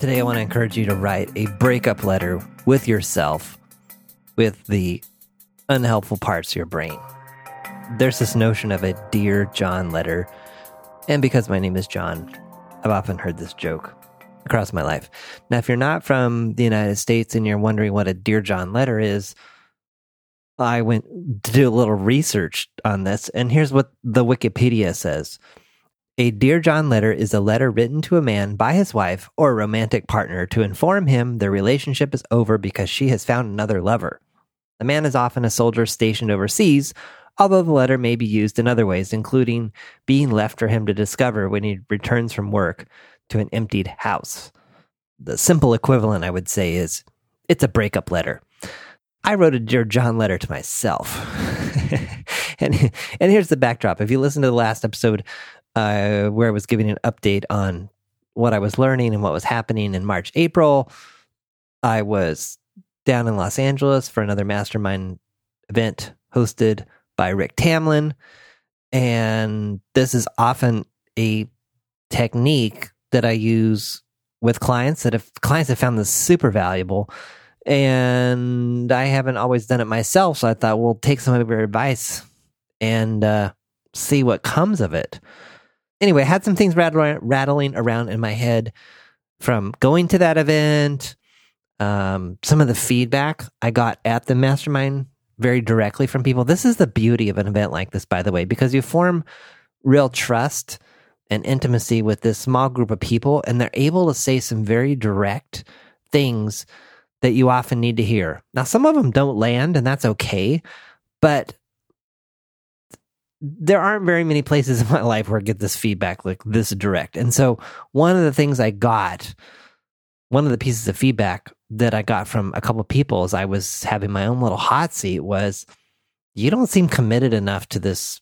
Today, I want to encourage you to write a breakup letter with yourself with the unhelpful parts of your brain. There's this notion of a Dear John letter. And because my name is John, I've often heard this joke across my life. Now, if you're not from the United States and you're wondering what a Dear John letter is, I went to do a little research on this, and here's what the Wikipedia says. A Dear John letter is a letter written to a man by his wife or a romantic partner to inform him their relationship is over because she has found another lover. The man is often a soldier stationed overseas, although the letter may be used in other ways, including being left for him to discover when he returns from work to an emptied house. The simple equivalent, I would say, is it's a breakup letter. I wrote a Dear John letter to myself. and, and here's the backdrop. If you listen to the last episode uh, where I was giving an update on what I was learning and what was happening in March, April, I was down in Los Angeles for another mastermind event hosted by Rick Tamlyn. And this is often a technique that I use with clients that if clients have found this super valuable and I haven't always done it myself. So I thought, we'll take some of your advice and uh, see what comes of it. Anyway, I had some things rattling around in my head from going to that event, um, some of the feedback I got at the mastermind very directly from people. This is the beauty of an event like this, by the way, because you form real trust and intimacy with this small group of people, and they're able to say some very direct things that you often need to hear. Now, some of them don't land, and that's okay, but there aren't very many places in my life where I get this feedback like this direct. And so, one of the things I got, one of the pieces of feedback that I got from a couple of people as I was having my own little hot seat was, you don't seem committed enough to this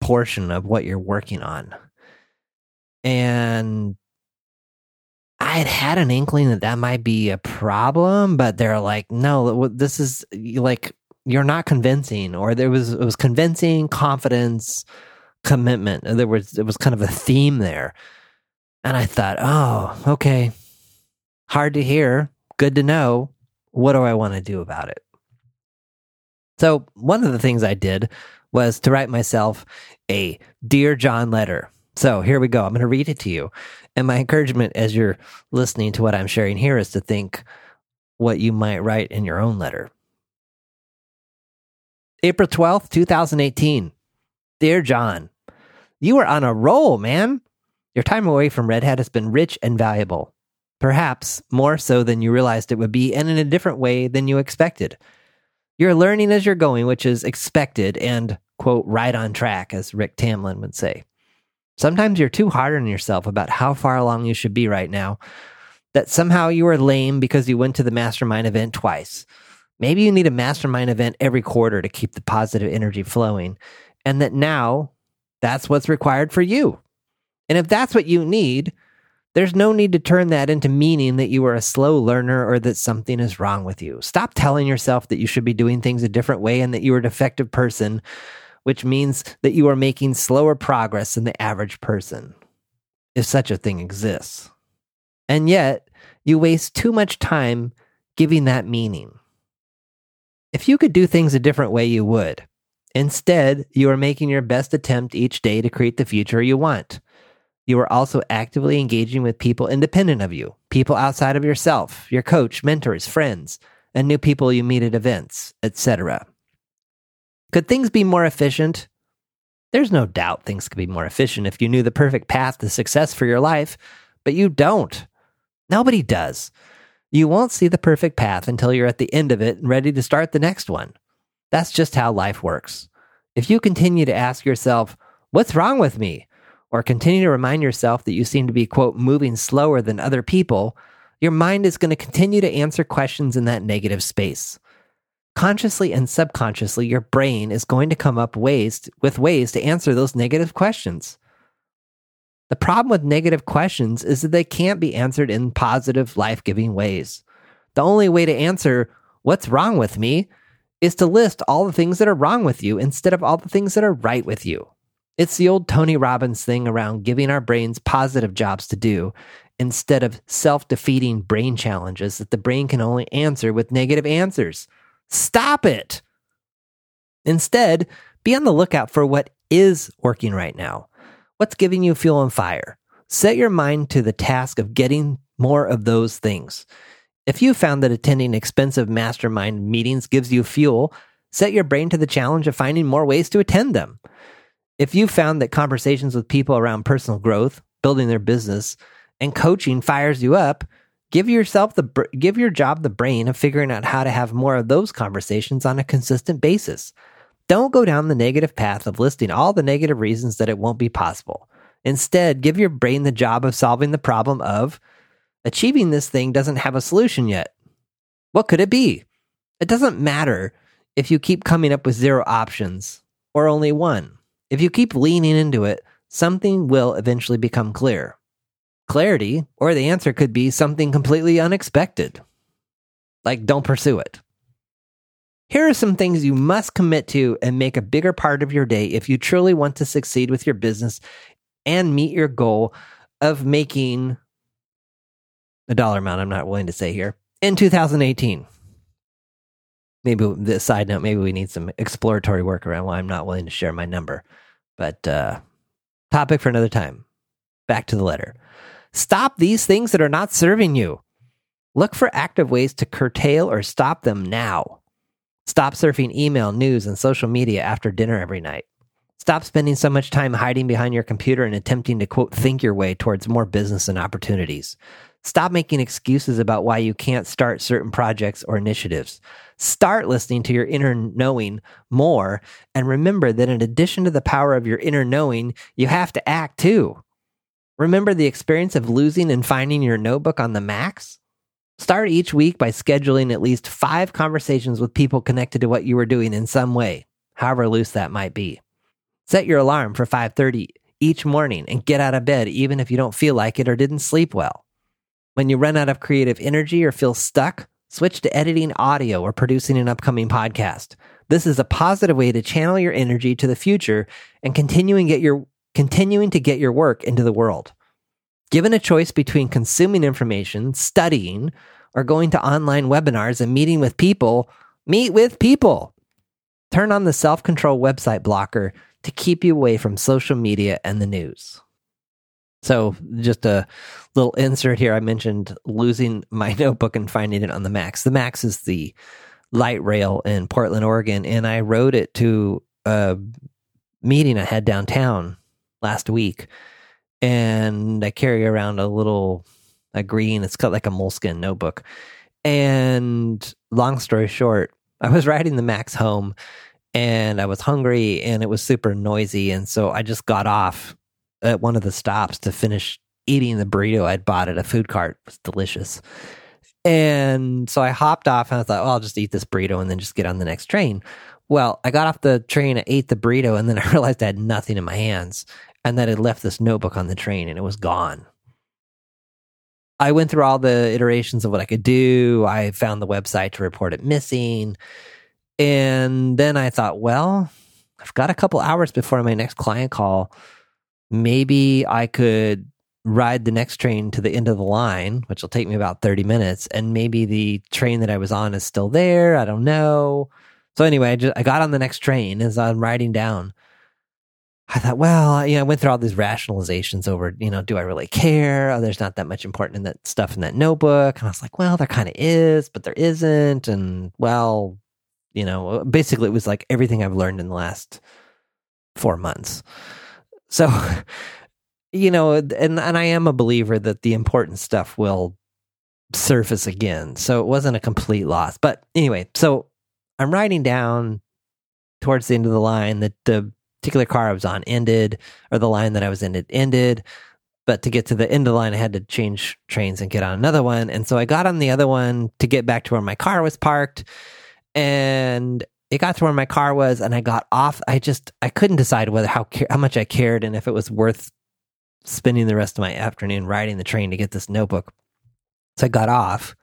portion of what you're working on. And I had had an inkling that that might be a problem, but they're like, no, this is like you're not convincing, or there was it was convincing, confidence, commitment. There was it was kind of a theme there, and I thought, oh, okay, hard to hear, good to know. What do I want to do about it? So one of the things I did was to write myself a dear John letter so here we go. I'm going to read it to you. And my encouragement as you're listening to what I'm sharing here is to think what you might write in your own letter. April 12th, 2018. Dear John, you are on a roll, man. Your time away from Red Hat has been rich and valuable. Perhaps more so than you realized it would be, and in a different way than you expected. You're learning as you're going, which is expected and, quote, right on track, as Rick Tamlyn would say. Sometimes you're too hard on yourself about how far along you should be right now, that somehow you are lame because you went to the mastermind event twice. Maybe you need a mastermind event every quarter to keep the positive energy flowing, and that now that's what's required for you. And if that's what you need, there's no need to turn that into meaning that you are a slow learner or that something is wrong with you. Stop telling yourself that you should be doing things a different way and that you're a defective person which means that you are making slower progress than the average person, if such a thing exists. And yet, you waste too much time giving that meaning. If you could do things a different way, you would. Instead, you are making your best attempt each day to create the future you want. You are also actively engaging with people independent of you, people outside of yourself, your coach, mentors, friends, and new people you meet at events, etc. Could things be more efficient? There's no doubt things could be more efficient if you knew the perfect path to success for your life, but you don't. Nobody does. You won't see the perfect path until you're at the end of it and ready to start the next one. That's just how life works. If you continue to ask yourself, What's wrong with me? or continue to remind yourself that you seem to be, quote, moving slower than other people, your mind is going to continue to answer questions in that negative space consciously and subconsciously, your brain is going to come up ways with ways to answer those negative questions. The problem with negative questions is that they can't be answered in positive, life giving ways. The only way to answer what's wrong with me is to list all the things that are wrong with you instead of all the things that are right with you. It's the old Tony Robbins thing around giving our brains positive jobs to do instead of self defeating brain challenges that the brain can only answer with negative answers. Stop it! Instead, be on the lookout for what is working right now. What's giving you fuel and fire? Set your mind to the task of getting more of those things. If you found that attending expensive mastermind meetings gives you fuel, set your brain to the challenge of finding more ways to attend them. If you found that conversations with people around personal growth, building their business, and coaching fires you up, give yourself the give your job the brain of figuring out how to have more of those conversations on a consistent basis. Don't go down the negative path of listing all the negative reasons that it won't be possible. Instead, give your brain the job of solving the problem of achieving this thing doesn't have a solution yet. What could it be? It doesn't matter if you keep coming up with zero options or only one. If you keep leaning into it, something will eventually become clear. Clarity, or the answer could be something completely unexpected. Like, don't pursue it. Here are some things you must commit to and make a bigger part of your day if you truly want to succeed with your business and meet your goal of making a dollar amount I'm not willing to say here in 2018. Maybe the side note, maybe we need some exploratory work around why I'm not willing to share my number. But uh, topic for another time. Back to the letter. Stop these things that are not serving you. Look for active ways to curtail or stop them now. Stop surfing email, news, and social media after dinner every night. Stop spending so much time hiding behind your computer and attempting to, quote, think your way towards more business and opportunities. Stop making excuses about why you can't start certain projects or initiatives. Start listening to your inner knowing more and remember that in addition to the power of your inner knowing, you have to act too. Remember the experience of losing and finding your notebook on the max? Start each week by scheduling at least five conversations with people connected to what you were doing in some way, however loose that might be. Set your alarm for 5:30 each morning and get out of bed even if you don't feel like it or didn't sleep well. When you run out of creative energy or feel stuck, switch to editing audio or producing an upcoming podcast. This is a positive way to channel your energy to the future and continuing get your continuing to get your work into the world. Given a choice between consuming information, studying, or going to online webinars and meeting with people, meet with people. Turn on the self control website blocker to keep you away from social media and the news. So, just a little insert here. I mentioned losing my notebook and finding it on the Max. The Max is the light rail in Portland, Oregon, and I rode it to a meeting I had downtown last week. And I carry around a little a green, it's got like a moleskin notebook. And long story short, I was riding the Max home and I was hungry and it was super noisy. And so I just got off at one of the stops to finish eating the burrito I'd bought at a food cart. It was delicious. And so I hopped off and I thought, well, I'll just eat this burrito and then just get on the next train. Well, I got off the train, I ate the burrito, and then I realized I had nothing in my hands and that I'd left this notebook on the train and it was gone. I went through all the iterations of what I could do. I found the website to report it missing. And then I thought, well, I've got a couple hours before my next client call. Maybe I could ride the next train to the end of the line, which will take me about 30 minutes. And maybe the train that I was on is still there. I don't know. So anyway, I just I got on the next train as I'm riding down. I thought, well, you know, I went through all these rationalizations over, you know, do I really care? Oh, there's not that much important in that stuff in that notebook. And I was like, well, there kind of is, but there isn't. And well, you know, uh, basically it was like everything I've learned in the last four months. So, you know, and and I am a believer that the important stuff will surface again. So it wasn't a complete loss. But anyway, so I'm writing down towards the end of the line that the particular car I was on ended, or the line that I was in it ended. But to get to the end of the line, I had to change trains and get on another one. And so I got on the other one to get back to where my car was parked and it got to where my car was and I got off. I just I couldn't decide whether how how much I cared and if it was worth spending the rest of my afternoon riding the train to get this notebook. So I got off.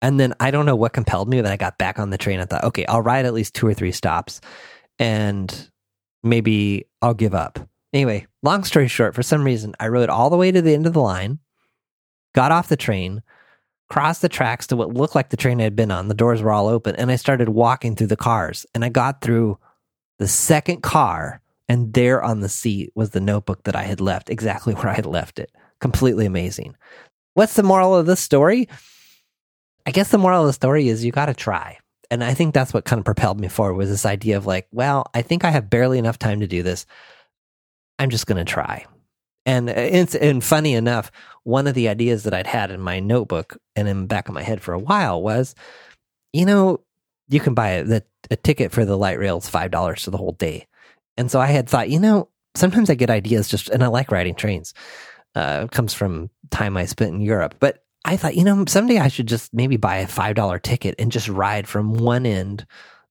And then I don't know what compelled me, but I got back on the train. I thought, okay, I'll ride at least two or three stops and maybe I'll give up. Anyway, long story short, for some reason, I rode all the way to the end of the line, got off the train, crossed the tracks to what looked like the train I had been on. The doors were all open, and I started walking through the cars. And I got through the second car, and there on the seat was the notebook that I had left exactly where I had left it. Completely amazing. What's the moral of this story? I guess the moral of the story is you got to try. And I think that's what kind of propelled me forward was this idea of like, well, I think I have barely enough time to do this. I'm just going to try. And it's and funny enough, one of the ideas that I'd had in my notebook and in the back of my head for a while was, you know, you can buy a, a ticket for the light rails five dollars for the whole day. And so I had thought, you know, sometimes I get ideas just, and I like riding trains. Uh, comes from time I spent in Europe, but I thought, you know, someday I should just maybe buy a five dollar ticket and just ride from one end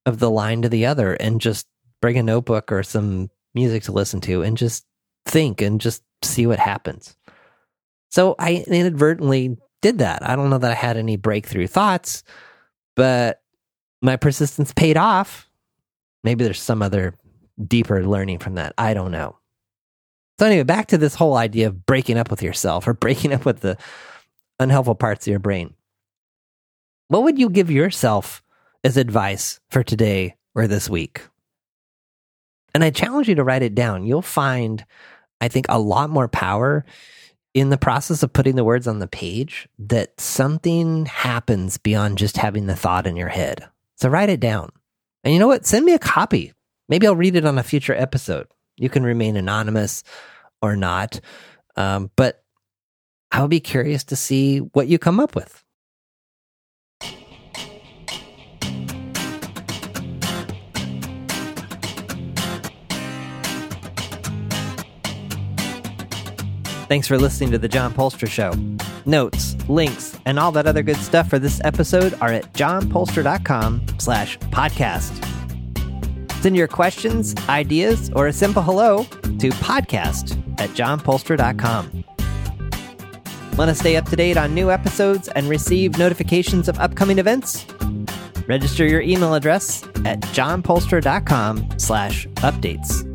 of the line to the other, and just bring a notebook or some music to listen to, and just think and just see what happens. So I inadvertently did that. I don't know that I had any breakthrough thoughts, but my persistence paid off. Maybe there's some other deeper learning from that. I don't know. So, anyway, back to this whole idea of breaking up with yourself or breaking up with the unhelpful parts of your brain. What would you give yourself as advice for today or this week? And I challenge you to write it down. You'll find I think, a lot more power in the process of putting the words on the page that something happens beyond just having the thought in your head. So write it down. And you know what? Send me a copy. Maybe I'll read it on a future episode. You can remain anonymous or not. Um, but I'll be curious to see what you come up with. Thanks for listening to The John Poelstra Show. Notes, links, and all that other good stuff for this episode are at johnpoelstra.com slash podcast. Send your questions, ideas, or a simple hello to podcast at johnpoelstra.com. Want to stay up to date on new episodes and receive notifications of upcoming events? Register your email address at johnpoelstra.com slash updates.